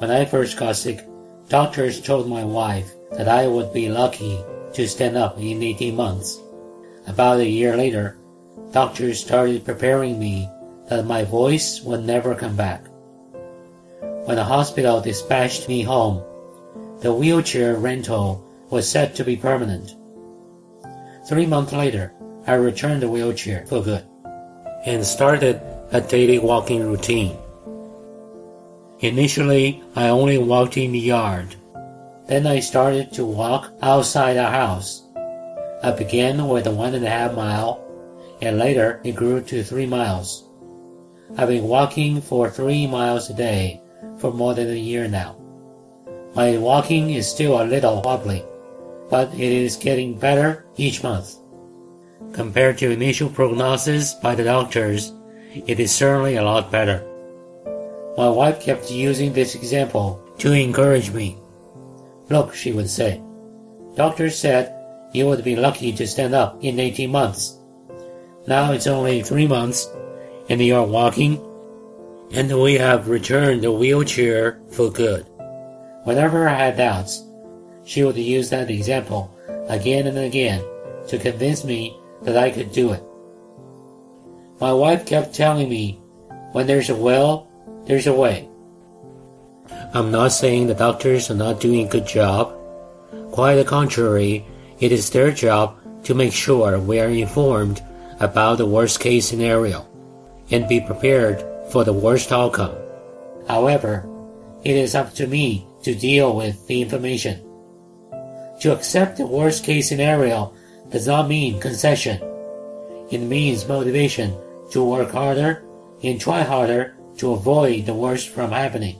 When I first got sick, doctors told my wife that I would be lucky to stand up in 18 months. About a year later, doctors started preparing me that my voice would never come back. When the hospital dispatched me home, the wheelchair rental was said to be permanent. Three months later, I returned the wheelchair for good and started a daily walking routine. Initially, I only walked in the yard. Then I started to walk outside the house. I began with one and a half mile, and later it grew to three miles. I've been walking for three miles a day for more than a year now. My walking is still a little wobbly, but it is getting better each month. Compared to initial prognosis by the doctors, it is certainly a lot better. My wife kept using this example to encourage me. Look, she would say, doctors said you would be lucky to stand up in 18 months. Now it's only three months, and you are walking, and we have returned the wheelchair for good. Whenever I had doubts, she would use that example again and again to convince me that I could do it. My wife kept telling me, when there's a will, there's a way. I'm not saying the doctors are not doing a good job. Quite the contrary, it is their job to make sure we are informed about the worst case scenario and be prepared for the worst outcome. However, it is up to me to deal with the information. To accept the worst case scenario does not mean concession. It means motivation to work harder and try harder to avoid the worst from happening.